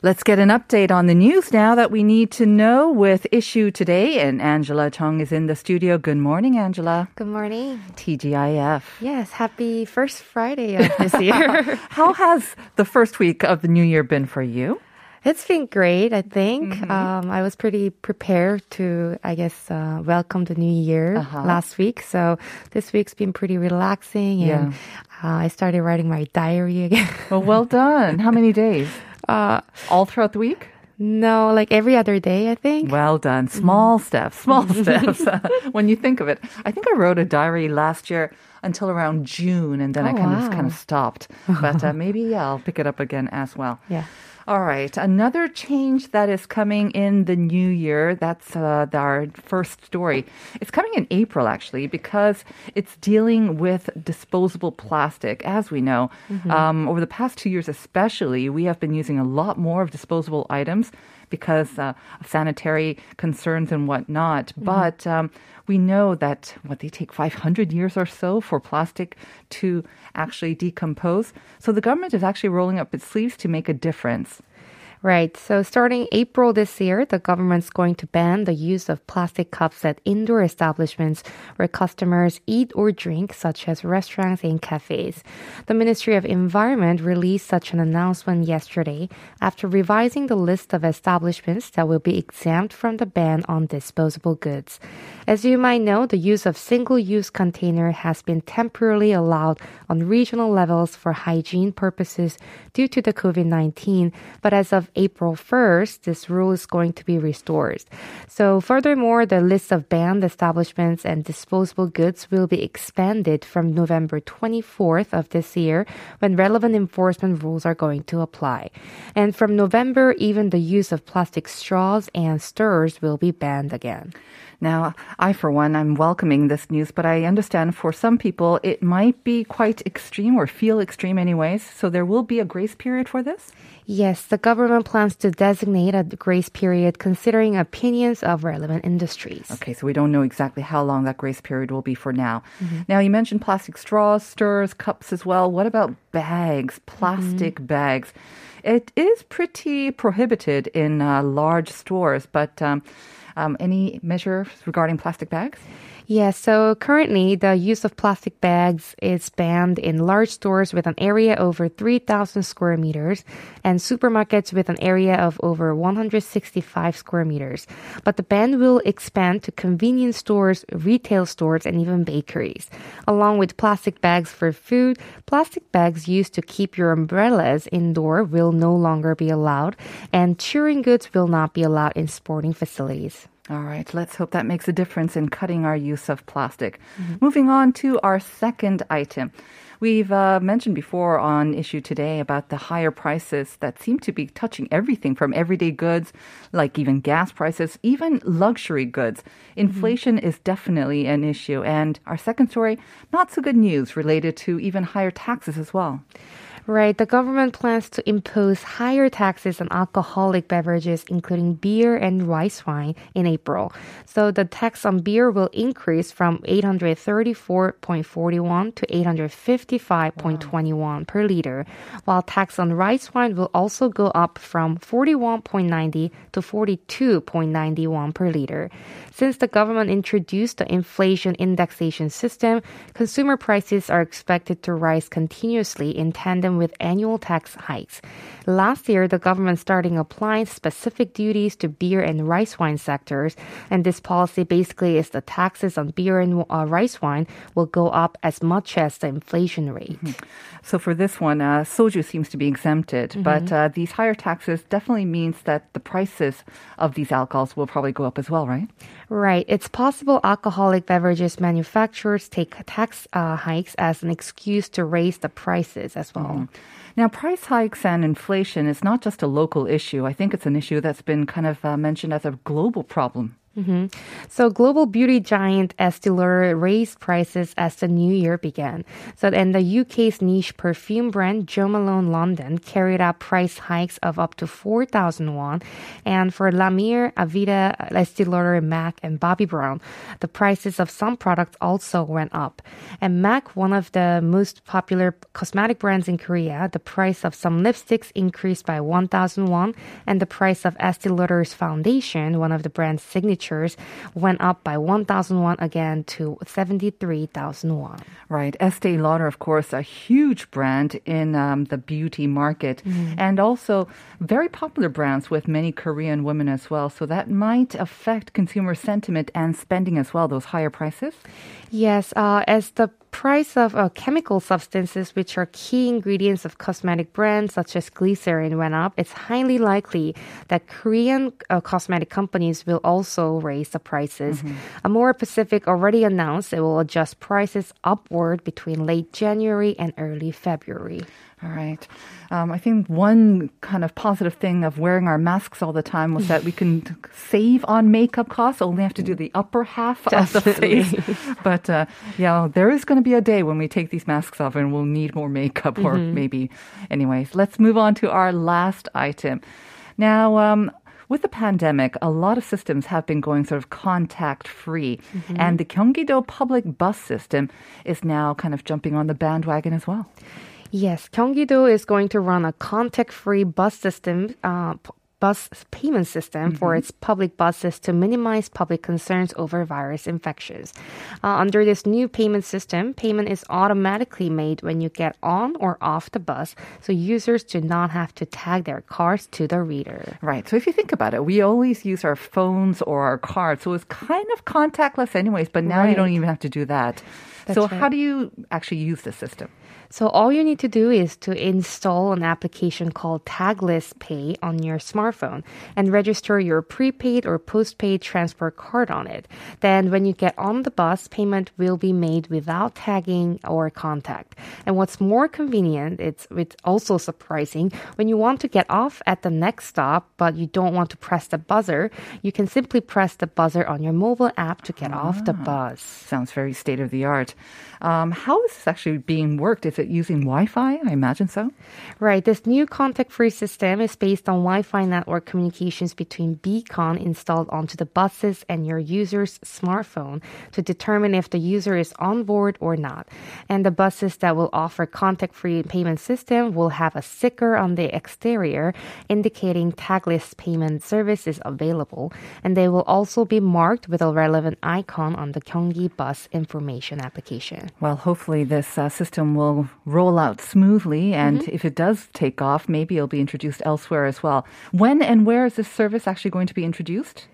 Let's get an update on the news now that we need to know with issue today. And Angela Chung is in the studio. Good morning, Angela. Good morning. TGIF. Yes, happy first Friday of this year. How has the first week of the new year been for you? it's been great, I think. Mm-hmm. Um, I was pretty prepared to, I guess, uh, welcome the new year Uh-huh. last week. So this week's been pretty relaxing. And uh, I started writing my diary again. Well, well done. How many days? uh, All throughout the week? no, like every other day, I think. Well done. Small steps, small steps. when you think of it, I think I wrote a diary last year until around June, and then I Oh, kind of wow. kind of stopped. But uh, maybe yeah, I'll pick it up again as well. Yeah. All right. Another change that is coming in the new year. That's uh, our first story. It's coming in April, actually, because it's dealing with disposable plastic. As we know, um, over the past two years, especially, we have been using a lot more of disposable items because uh, of sanitary concerns and whatnot. But um, we know that what they take 500 years or so for plastic to actually decompose. So the government is actually rolling up its sleeves to make a difference. Right. So starting April this year, the government's going to ban the use of plastic cups at indoor establishments where customers eat or drink, such as restaurants and cafes. The Ministry of Environment released such an announcement yesterday after revising the list of establishments that will be exempt from the ban on disposable goods. As you might know, the use of single-use container has been temporarily allowed on regional levels for hygiene purposes due to the COVID-19, but as of April 1st, this rule is going to be restored. So furthermore, the list of banned establishments and disposable goods will be expanded from November 24th of this year when relevant enforcement rules are going to apply. And from November, even the use of plastic straws and stirrers will be banned again. Now, I, for one, I'm welcoming this news, but I understand for some people it might be quite extreme or feel extreme anyways. So there will be a grace period for this? Yes, the government plans to designate a grace period considering opinions of relevant industries. Okay, so we don't know exactly how long that grace period will be for now. Now, you mentioned plastic straws, stirrers, cups as well. What about bags, plastic bags? It is pretty prohibited in uh, large stores, but um, um, any measures regarding plastic bags? Yeah, so currently the use of plastic bags is banned in large stores with an area over 3,000 square meters and supermarkets with an area of over 165 square meters. But the ban will expand to convenience stores, retail stores, and even bakeries. Along with plastic bags for food, plastic bags used to keep your umbrellas indoor will no longer be allowed, and chewing goods will not be allowed in sporting facilities. All right, let's hope that makes a difference in cutting our use of plastic. Moving on to our second item. We've uh, mentioned before on issue today about the higher prices that seem to be touching everything from everyday goods, like even gas prices, even luxury goods. Inflation is definitely an issue. And our second story, not so good news related to even higher taxes as well. Right. The government plans to impose higher taxes on alcoholic beverages, including beer and rice wine, in April. So the tax on beer will increase from 834.41 to 855.21 per liter, while tax on rice wine will also go up from 41.90 to 42.91 per liter. Since the government introduced the inflation indexation system, consumer prices are expected to rise continuously in tandem with annual tax hikes. Last year, the government started applying specific duties to beer and rice wine sectors, and this policy basically is the taxes on beer and uh, rice wine will go up as much as the inflation rate. So for this one, uh, soju seems to be exempted, but uh, these higher taxes definitely means that the prices of these alcohols will probably go up as well, right? Right. It's possible alcoholic beverages manufacturers take tax uh, hikes as an excuse to raise the prices as well. Now, price hikes and inflation is not just a local issue. I think it's an issue that's been kind of uh, mentioned as a global problem. Mm-hmm. So global beauty giant Estee Lauder raised prices as the new year began. So and the UK's niche perfume brand Jo Malone London carried out price hikes of up to 4,000 won. And for La Mer, Estee Lauder, MAC, and Bobbi Brown, the prices of some products also went up. And MAC, one of the most popular cosmetic brands in Korea, the price of some lipsticks increased by 1,000 won, and the price of Estee Lauder's foundation, one of the brand's went up by 1,000 won again to 73,000 won. Right. Estee Lauder, of course, a huge brand in um, the beauty market and also very popular brands with many Korean women as well. So that might affect consumer sentiment and spending as well, those higher prices. Yes, uh, as the price of uh, chemical substances, which are key ingredients of cosmetic brands such as glycerin, went up, it's highly likely that Korean uh, cosmetic companies will also raise the prices. Amore Pacific already announced it will adjust prices upward between late January and early February. All right. Um, I think one kind of positive thing of wearing our masks all the time was that we can save on makeup costs. Only have to do the upper half of the Definitely. face. But uh, yeah, there is going to be a day when we take these masks off and we'll need more makeup, or maybe. Anyways, let's move on to our last item. Now. Um, with the pandemic, a lot of systems have been going sort of contact free, and the Gyeonggi-do public bus system is now kind of jumping on the bandwagon as well. Yes, Gyeonggi-do is going to run a contact-free bus system, uh, bus payment system for its public buses to minimize public concerns over virus infections. Uh, under this new payment system, payment is automatically made when you get on or off the bus, so users do not have to tag their cars to the reader. Right. So if you think about it, we always use our phones or our cards. So it's kind of contactless anyways, but now you don't even have to do that. That's so right. how do you actually use the system? So all you need to do is to install an application called Tagless Pay on your smartphone and register your prepaid or postpaid transfer card on it. Then when you get on the bus, payment will be made without tagging or contact. And what's more convenient, it's, it's also surprising, when you want to get off at the next stop but you don't want to press the buzzer, you can simply press the buzzer on your mobile app to get off the bus. Sounds very state of the art. Um, how is this actually being worked? Is it using Wi-Fi? I imagine so. Right. This new contact free system is based on Wi Fi network communications between Beacon installed onto the buses and your user's smartphone to determine if the user is on board or not. And the buses that will offer contact free payment system will have a sticker on the exterior indicating tagless payment service is available. And they will also be marked with a relevant icon on the Gyeonggi bus information application. Well, hopefully this uh, system will roll out smoothly, and Mm-hmm. if it does take off, maybe it'll be introduced elsewhere as well. When and where is this service actually going to be introduced?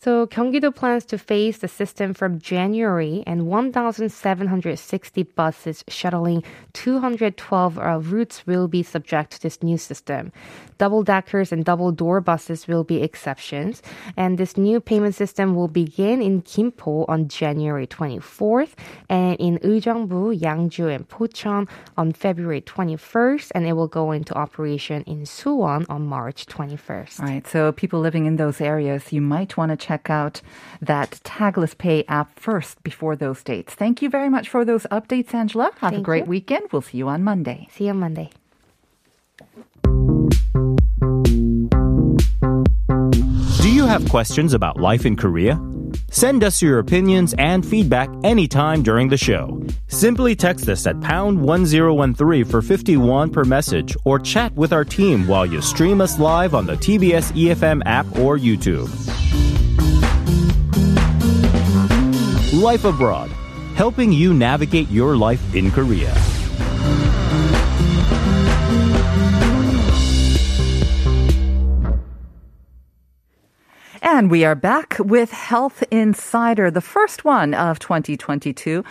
So Gyeonggi-do plans to phase the system from January, and 1,760 buses shuttling 212 uh, routes will be subject to this new system. Double deckers and double door buses will be exceptions, and this new payment system will begin in Gimpo on January 24th, and in Uijeongbu, Yangju, and Pocheon on February 21st, and it will go into operation in Suwon on March 21st. All right, so people living in those areas, you might want to check out that Tagless Pay app first before those dates. Thank you very much for those updates, Angela. Have a great you. weekend. We'll see you on Monday. See you on Monday. Do you have questions about life in Korea? Send us your opinions and feedback anytime during the show. Simply text us at pound 1013 for 51 per message or chat with our team while you stream us live on the TBS EFM app or YouTube. Life Abroad, helping you navigate your life in Korea. And we are back with Health Insider, the first one of 2022.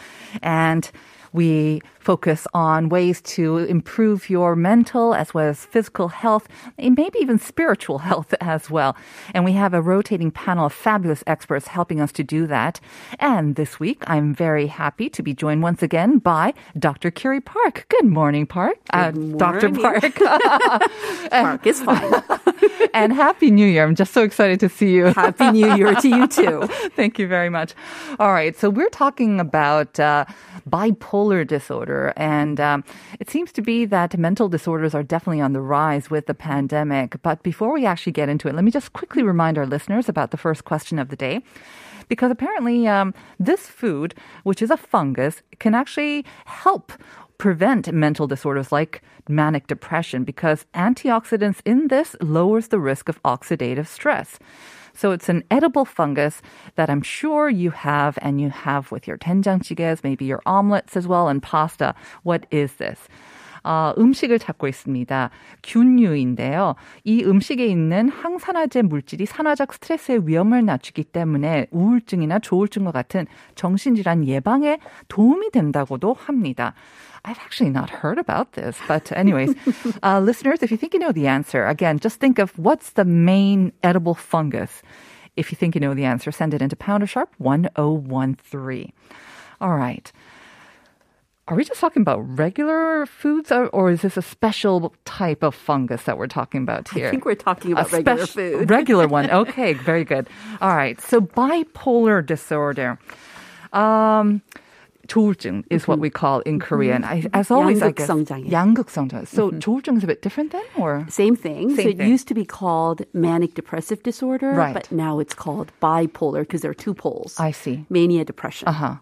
And We focus on ways to improve your mental as well as physical health, and maybe even spiritual health as well. And we have a rotating panel of fabulous experts helping us to do that. And this week, I'm very happy to be joined once again by Dr. Kiri Park. Good morning, Park. Good Uh, Dr. Park. Park is fine. and Happy New Year. I'm just so excited to see you. Happy New Year to you too. Thank you very much. All right. So we're talking about uh, bipolar disorder. And um, it seems to be that mental disorders are definitely on the rise with the pandemic. But before we actually get into it, let me just quickly remind our listeners about the first question of the day because apparently um, this food, which is a fungus, can actually help prevent mental disorders like manic depression because antioxidants in this lowers the risk of oxidative stress. So it's an edible fungus that I'm sure you have and you have with your doenjangjigaes, maybe your omelets as well, and pasta. What is this? 어, 음식을 찾고 있습니다. 균류인데요. 이 음식에 있는 항산화제 물질이 산화적 스트레스의 위험을 낮추기 때문에 우울증이나 조울증과 같은 정신질환 예방에 도움이 된다고도 합니다. I've actually not heard about this, but anyways, uh, listeners, if you think you know the answer, again, just think of what's the main edible fungus. If you think you know the answer, send it into pounder sharp 1013. All right. Are we just talking about regular foods, or, or, is this a special type of fungus that we're talking about here? I think we're talking about a regular food. regular one. Okay, very good. All right. So bipolar disorder. Um, 조울증 is what we call in Korean. I, as always, I guess. 양극성장. So mm-hmm. 조울증 is a bit different then, or same thing. Same so it thing. used to be called manic depressive disorder, right. but now it's called bipolar because there are two poles. I see. Mania, depression. Uh huh.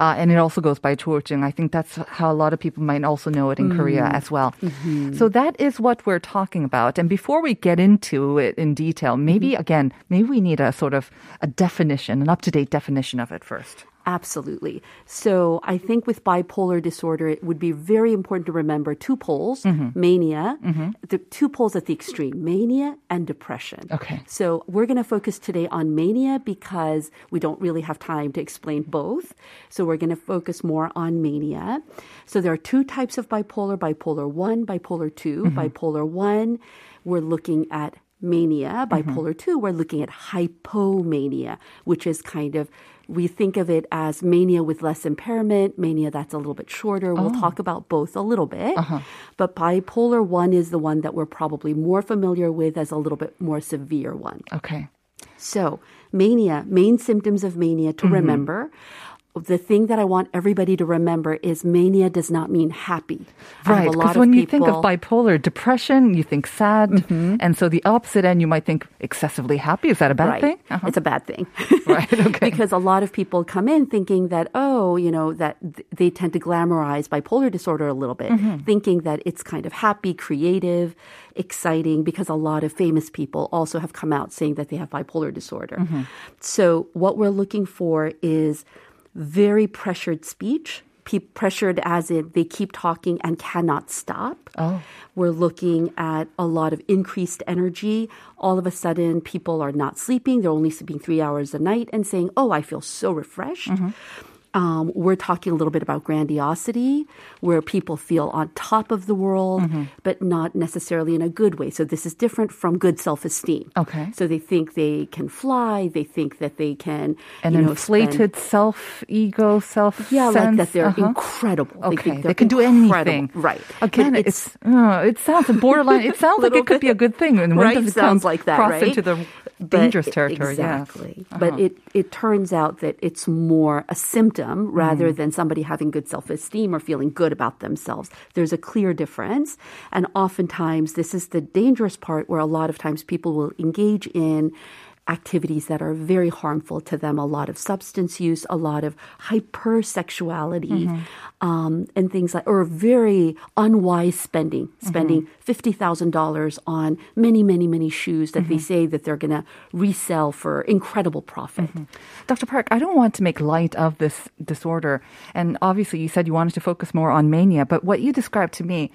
uh, and it also goes by Chorjung. I think that's how a lot of people might also know it in mm. Korea as well. Mm-hmm. So that is what we're talking about. And before we get into it in detail, maybe mm-hmm. again, maybe we need a sort of a definition, an up to date definition of it first. Absolutely. So I think with bipolar disorder, it would be very important to remember two poles, mm-hmm. mania, mm-hmm. the two poles at the extreme, mania and depression. Okay. So we're going to focus today on mania because we don't really have time to explain both. So we're going to focus more on mania. So there are two types of bipolar, bipolar 1, bipolar 2. Mm-hmm. Bipolar 1, we're looking at mania. Bipolar mm-hmm. 2, we're looking at hypomania, which is kind of we think of it as mania with less impairment, mania that's a little bit shorter. We'll oh. talk about both a little bit. Uh-huh. But bipolar 1 is the one that we're probably more familiar with as a little bit more severe one. Okay. So, mania, main symptoms of mania to mm-hmm. remember the thing that I want everybody to remember is mania does not mean happy. Right. Because when you think of bipolar depression, you think sad. Mm-hmm. And so the opposite end, you might think excessively happy. Is that a bad right. thing? Uh-huh. It's a bad thing. right. Okay. because a lot of people come in thinking that, oh, you know, that th- they tend to glamorize bipolar disorder a little bit, mm-hmm. thinking that it's kind of happy, creative, exciting, because a lot of famous people also have come out saying that they have bipolar disorder. Mm-hmm. So what we're looking for is very pressured speech. pressured as in they keep talking and cannot stop. Oh. We're looking at a lot of increased energy. All of a sudden, people are not sleeping. They're only sleeping three hours a night and saying, Oh, I feel so refreshed. Mm-hmm. Um, we're talking a little bit about grandiosity, where people feel on top of the world, mm-hmm. but not necessarily in a good way. So this is different from good self-esteem. Okay. So they think they can fly. They think that they can. An you know, inflated self-ego, self. Yeah, like that they're uh-huh. incredible. Okay. They, they can do anything. Right. Again, but it's, it's uh, it sounds borderline. It sounds like it could be a good thing. And when right? does it sounds like that, cross right? into the dangerous territory? Exactly. Yeah. Uh-huh. But it it turns out that it's more a symptom symptom rather mm. than somebody having good self esteem or feeling good about themselves. There's a clear difference. And oftentimes, this is the dangerous part where a lot of times people will engage in activities that are very harmful to them a lot of substance use, a lot of hypersexuality, mm-hmm. um, and things like, or very unwise spending, spending mm-hmm. $50,000 on many, many, many shoes that mm-hmm. they say that they're going to resell for incredible profit. Mm-hmm. Dr. Park, I don't want to make light of this disorder. And obviously, you said you wanted to focus more on mania, but what you described to me,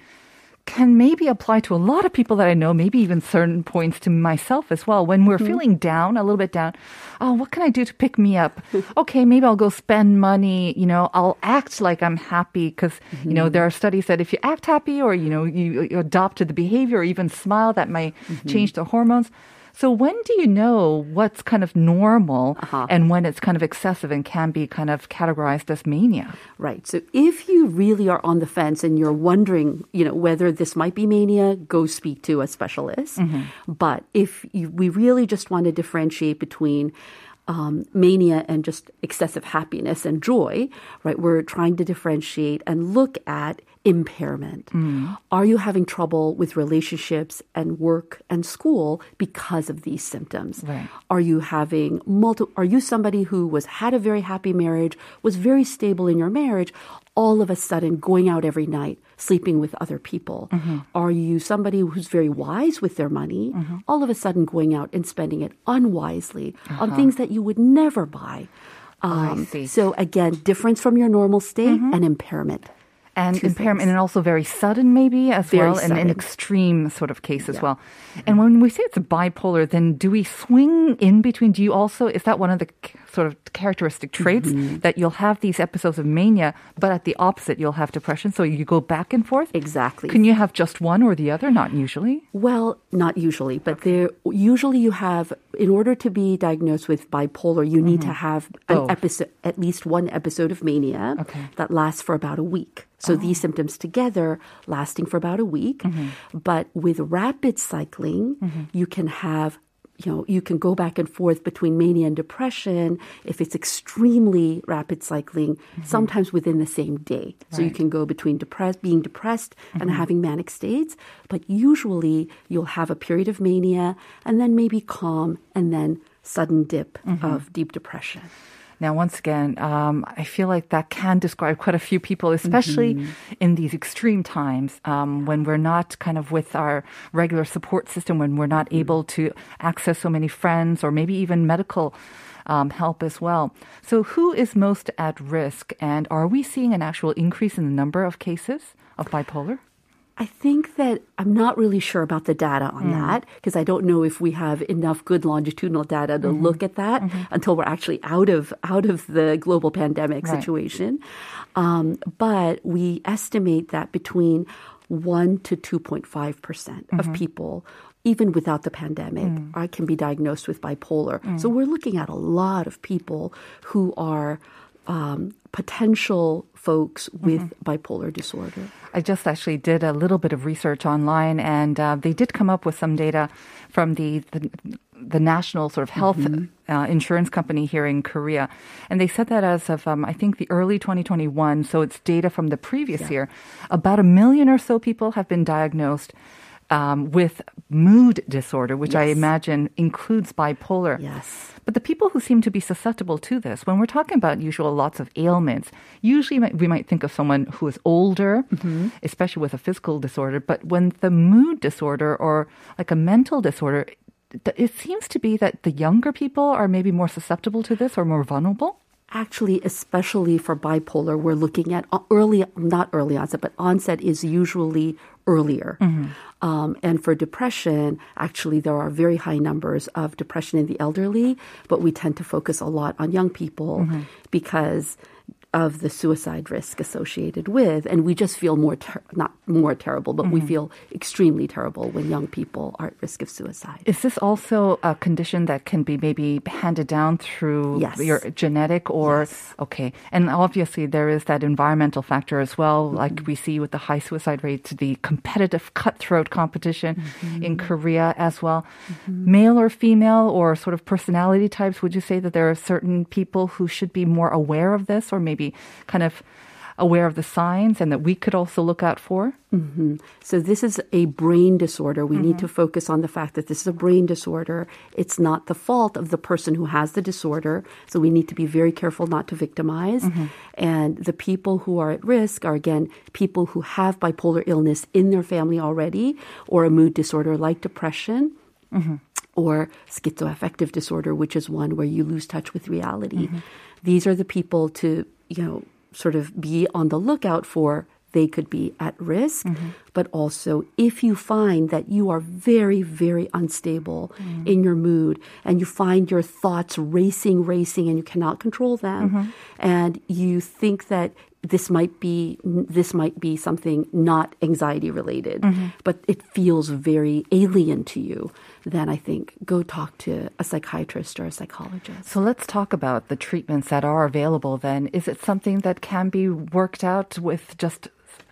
can maybe apply to a lot of people that I know, maybe even certain points to myself as well. When we're mm-hmm. feeling down, a little bit down, oh, what can I do to pick me up? okay, maybe I'll go spend money. You know, I'll act like I'm happy because, you know, mm-hmm. there are studies that if you act happy or, you know, you, you adopt the behavior or even smile, that might mm-hmm. change the hormones. So when do you know what's kind of normal and when it's kind of excessive and can be kind of categorized as mania? Right. So if you really are on the fence and you're wondering, you know, whether this might be mania, go speak to a specialist. But if you, we really just want to differentiate between um, mania and just excessive happiness and joy, right? We're trying to differentiate and look at impairment. Mm. Are you having trouble with relationships and work and school because of these symptoms? Right. Are you having multi- are you somebody who was had a very happy marriage, was very stable in your marriage, all of a sudden going out every night, sleeping with other people? Mm-hmm. Are you somebody who's very wise with their money, mm-hmm. all of a sudden going out and spending it unwisely on uh-huh. things that you would never buy? Oh, um, I see. So again, difference from your normal state mm-hmm. and impairment. And Two impairment, things. and also very sudden, maybe as Very well, and an extreme sort of case as well. And when we say it's bipolar, then do we swing in between? Do you also is that one of the sort of characteristic traits Mm-hmm. that you'll have these episodes of mania, but at the opposite, you'll have depression? So you go back and forth. Exactly. Can you have just one or the other? Not usually. Well, not usually, but there usually you have in order to be diagnosed with bipolar, you need to have an Both. episode at least one episode of mania Okay. that lasts for about a week. So oh. these symptoms together lasting for about a week. Mm-hmm. But with rapid cycling, mm-hmm. you can have you know, you can go back and forth between mania and depression if it's extremely rapid cycling, mm-hmm. sometimes within the same day. So you can go between depressed, being depressed and having manic states, but usually you'll have a period of mania and then maybe calm and then sudden dip of deep depression. Now, once again, um, I feel like that can describe quite a few people, especially Mm-hmm. in these extreme times um, when we're not kind of with our regular support system, when we're not Mm-hmm. able to access so many friends or maybe even medical um, help as well. So, who is most at risk, and are we seeing an actual increase in the number of cases of bipolar? I think that I'm not really sure about the data on mm. that because I don't know if we have enough good longitudinal data to mm-hmm. look at that mm-hmm. until we're actually out of out of the global pandemic Right. situation. Um, but we estimate that between one to two point five percent of mm-hmm. people. Even without the pandemic, mm. are, can be diagnosed with bipolar. So mm. we're looking at a lot of people who are um, potential folks with bipolar disorder. I just actually did a little bit of research online, and uh, they did come up with some data from the the, the national sort of health uh, insurance company here in Korea, and they said that as of um, I think the early 2021, so it's data from the previous year, about a million or so people have been diagnosed. Um, with mood disorder, which I imagine includes bipolar. Yes. But the people who seem to be susceptible to this, when we're talking about usual lots of ailments, usually we might think of someone who is older, especially with a physical disorder. But when the mood disorder or like a mental disorder, it seems to be that the younger people are maybe more susceptible to this or more vulnerable. Actually, especially for bipolar, we're looking at uh, early, not early onset, but onset is usually earlier. Um, and for depression, actually, there are very high numbers of depression in the elderly, but we tend to focus a lot on young people because of the suicide risk associated with. And we just feel more, ter- not more terrible, but we feel extremely terrible when young people are at risk of suicide. Is this also a condition that can be maybe handed down through Yes. your genetic or Yes. okay? And obviously there is that environmental factor as well, Mm-hmm. like we see with the high suicide rates, the competitive cutthroat competition Mm-hmm. in Korea as well. Male or female or sort of personality types, would you say that there are certain people who should be more aware of this or maybe kind of aware of the signs and that we could also look out for? Mm-hmm. So this is a brain disorder. We need mm-hmm. to focus on the fact that this is a brain disorder. It's not the fault of the person who has the disorder. So we need to be very careful not to victimize. Mm-hmm. And the people who are at risk are again people who have bipolar illness in their family already or a mood disorder like depression. Or schizoaffective disorder, which is one where you lose touch with reality. Mm-hmm. These are the people to, you know, sort of be on the lookout for. They could be at risk. Mm-hmm. But also, if you find that you are very, very unstable mm. in your mood and you find your thoughts racing, racing, and you cannot control them, mm-hmm. and you think that this might be this might be something not anxiety related, but it feels very alien to you, then I think go talk to a psychiatrist or a psychologist. So let's talk about the treatments that are available then. Is it something that can be worked out with just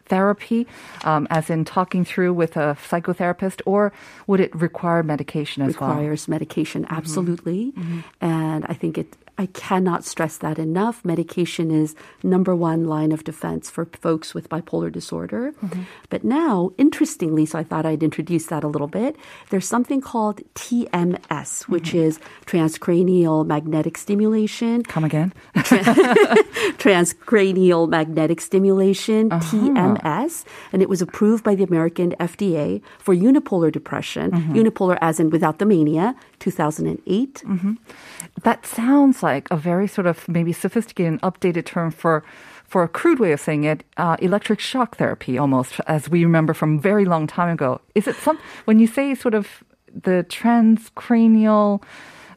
therapy, um, as in talking through with a psychotherapist, or would it require medication as well? requires medication absolutely and i think it i cannot stress that enough. Medication is number one line of defense for folks with bipolar disorder. Mm-hmm. But now interestingly so i thought i'd introduce that a little bit there's something called tms which mm-hmm. is transcranial magnetic stimulation. Come again? transcranial magnetic stimulation, uh-huh. TMS, and it was approved by the American FDA for unipolar depression, mm-hmm. unipolar as in without the mania, 2008. That sounds like a very sort of maybe sophisticated and updated term for for a crude way of saying it, uh, electric shock therapy almost, as we remember from very long time ago. Is it some when you say sort of the transcranial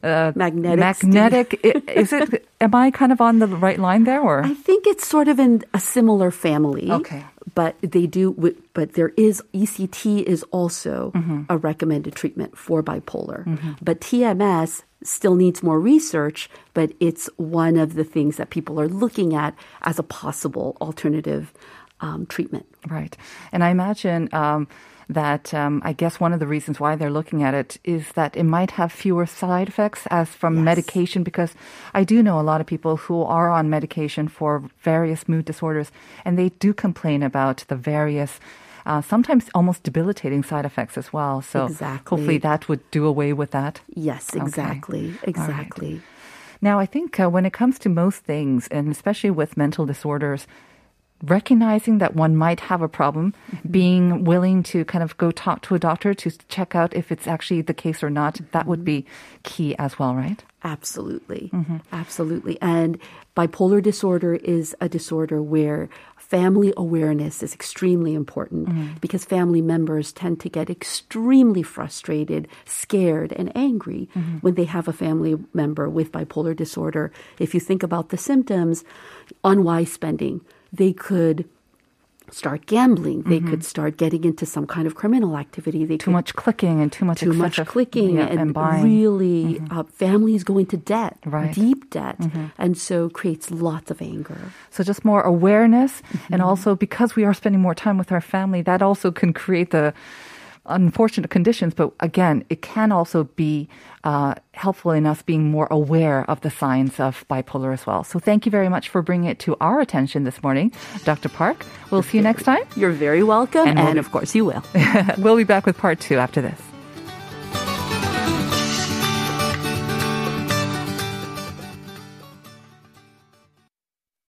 uh, Magnetic magnetic? is it? Am I kind of on the right line there, or I think it's sort of in a similar family. Okay. But they do, but there is ECT is also a recommended treatment for bipolar. But TMS still needs more research, but it's one of the things that people are looking at as a possible alternative um, treatment. Right. And I imagine um, that um, I guess one of the reasons why they're looking at it is that it might have fewer side effects as from Yes. medication because I do know a lot of people who are on medication for various mood disorders and they do complain about the various uh, sometimes almost debilitating side effects as well. So Exactly. hopefully that would do away with that. Yes, Okay. exactly. Exactly. Now, I think uh, when it comes to most things, and especially with mental disorders, recognizing that one might have a problem, mm-hmm. being willing to kind of go talk to a doctor to check out if it's actually the case or not, that would be mm-hmm. key as well, right? Absolutely. Mm-hmm. Absolutely. And bipolar disorder is a disorder where family awareness is extremely important because family members tend to get extremely frustrated, scared, and angry when they have a family member with bipolar disorder. If you think about the symptoms, unwise spending, they could start gambling, they could start getting into some kind of criminal activity. They Too could much clicking and too much too much clicking yeah, and, buying. really uh, families go into debt, Right. deep debt, and so creates lots of anger. So just more awareness, and Mm-hmm. also because we are spending more time with our family, that also can create the unfortunate conditions. But again, it can also be uh, helpful in us being more aware of the signs of bipolar as well. So thank you very much for bringing it to our attention this morning, Dr. Park. We'll see you next time. You're very welcome, And and, we'll- of course you will. we'll be back with part two after this.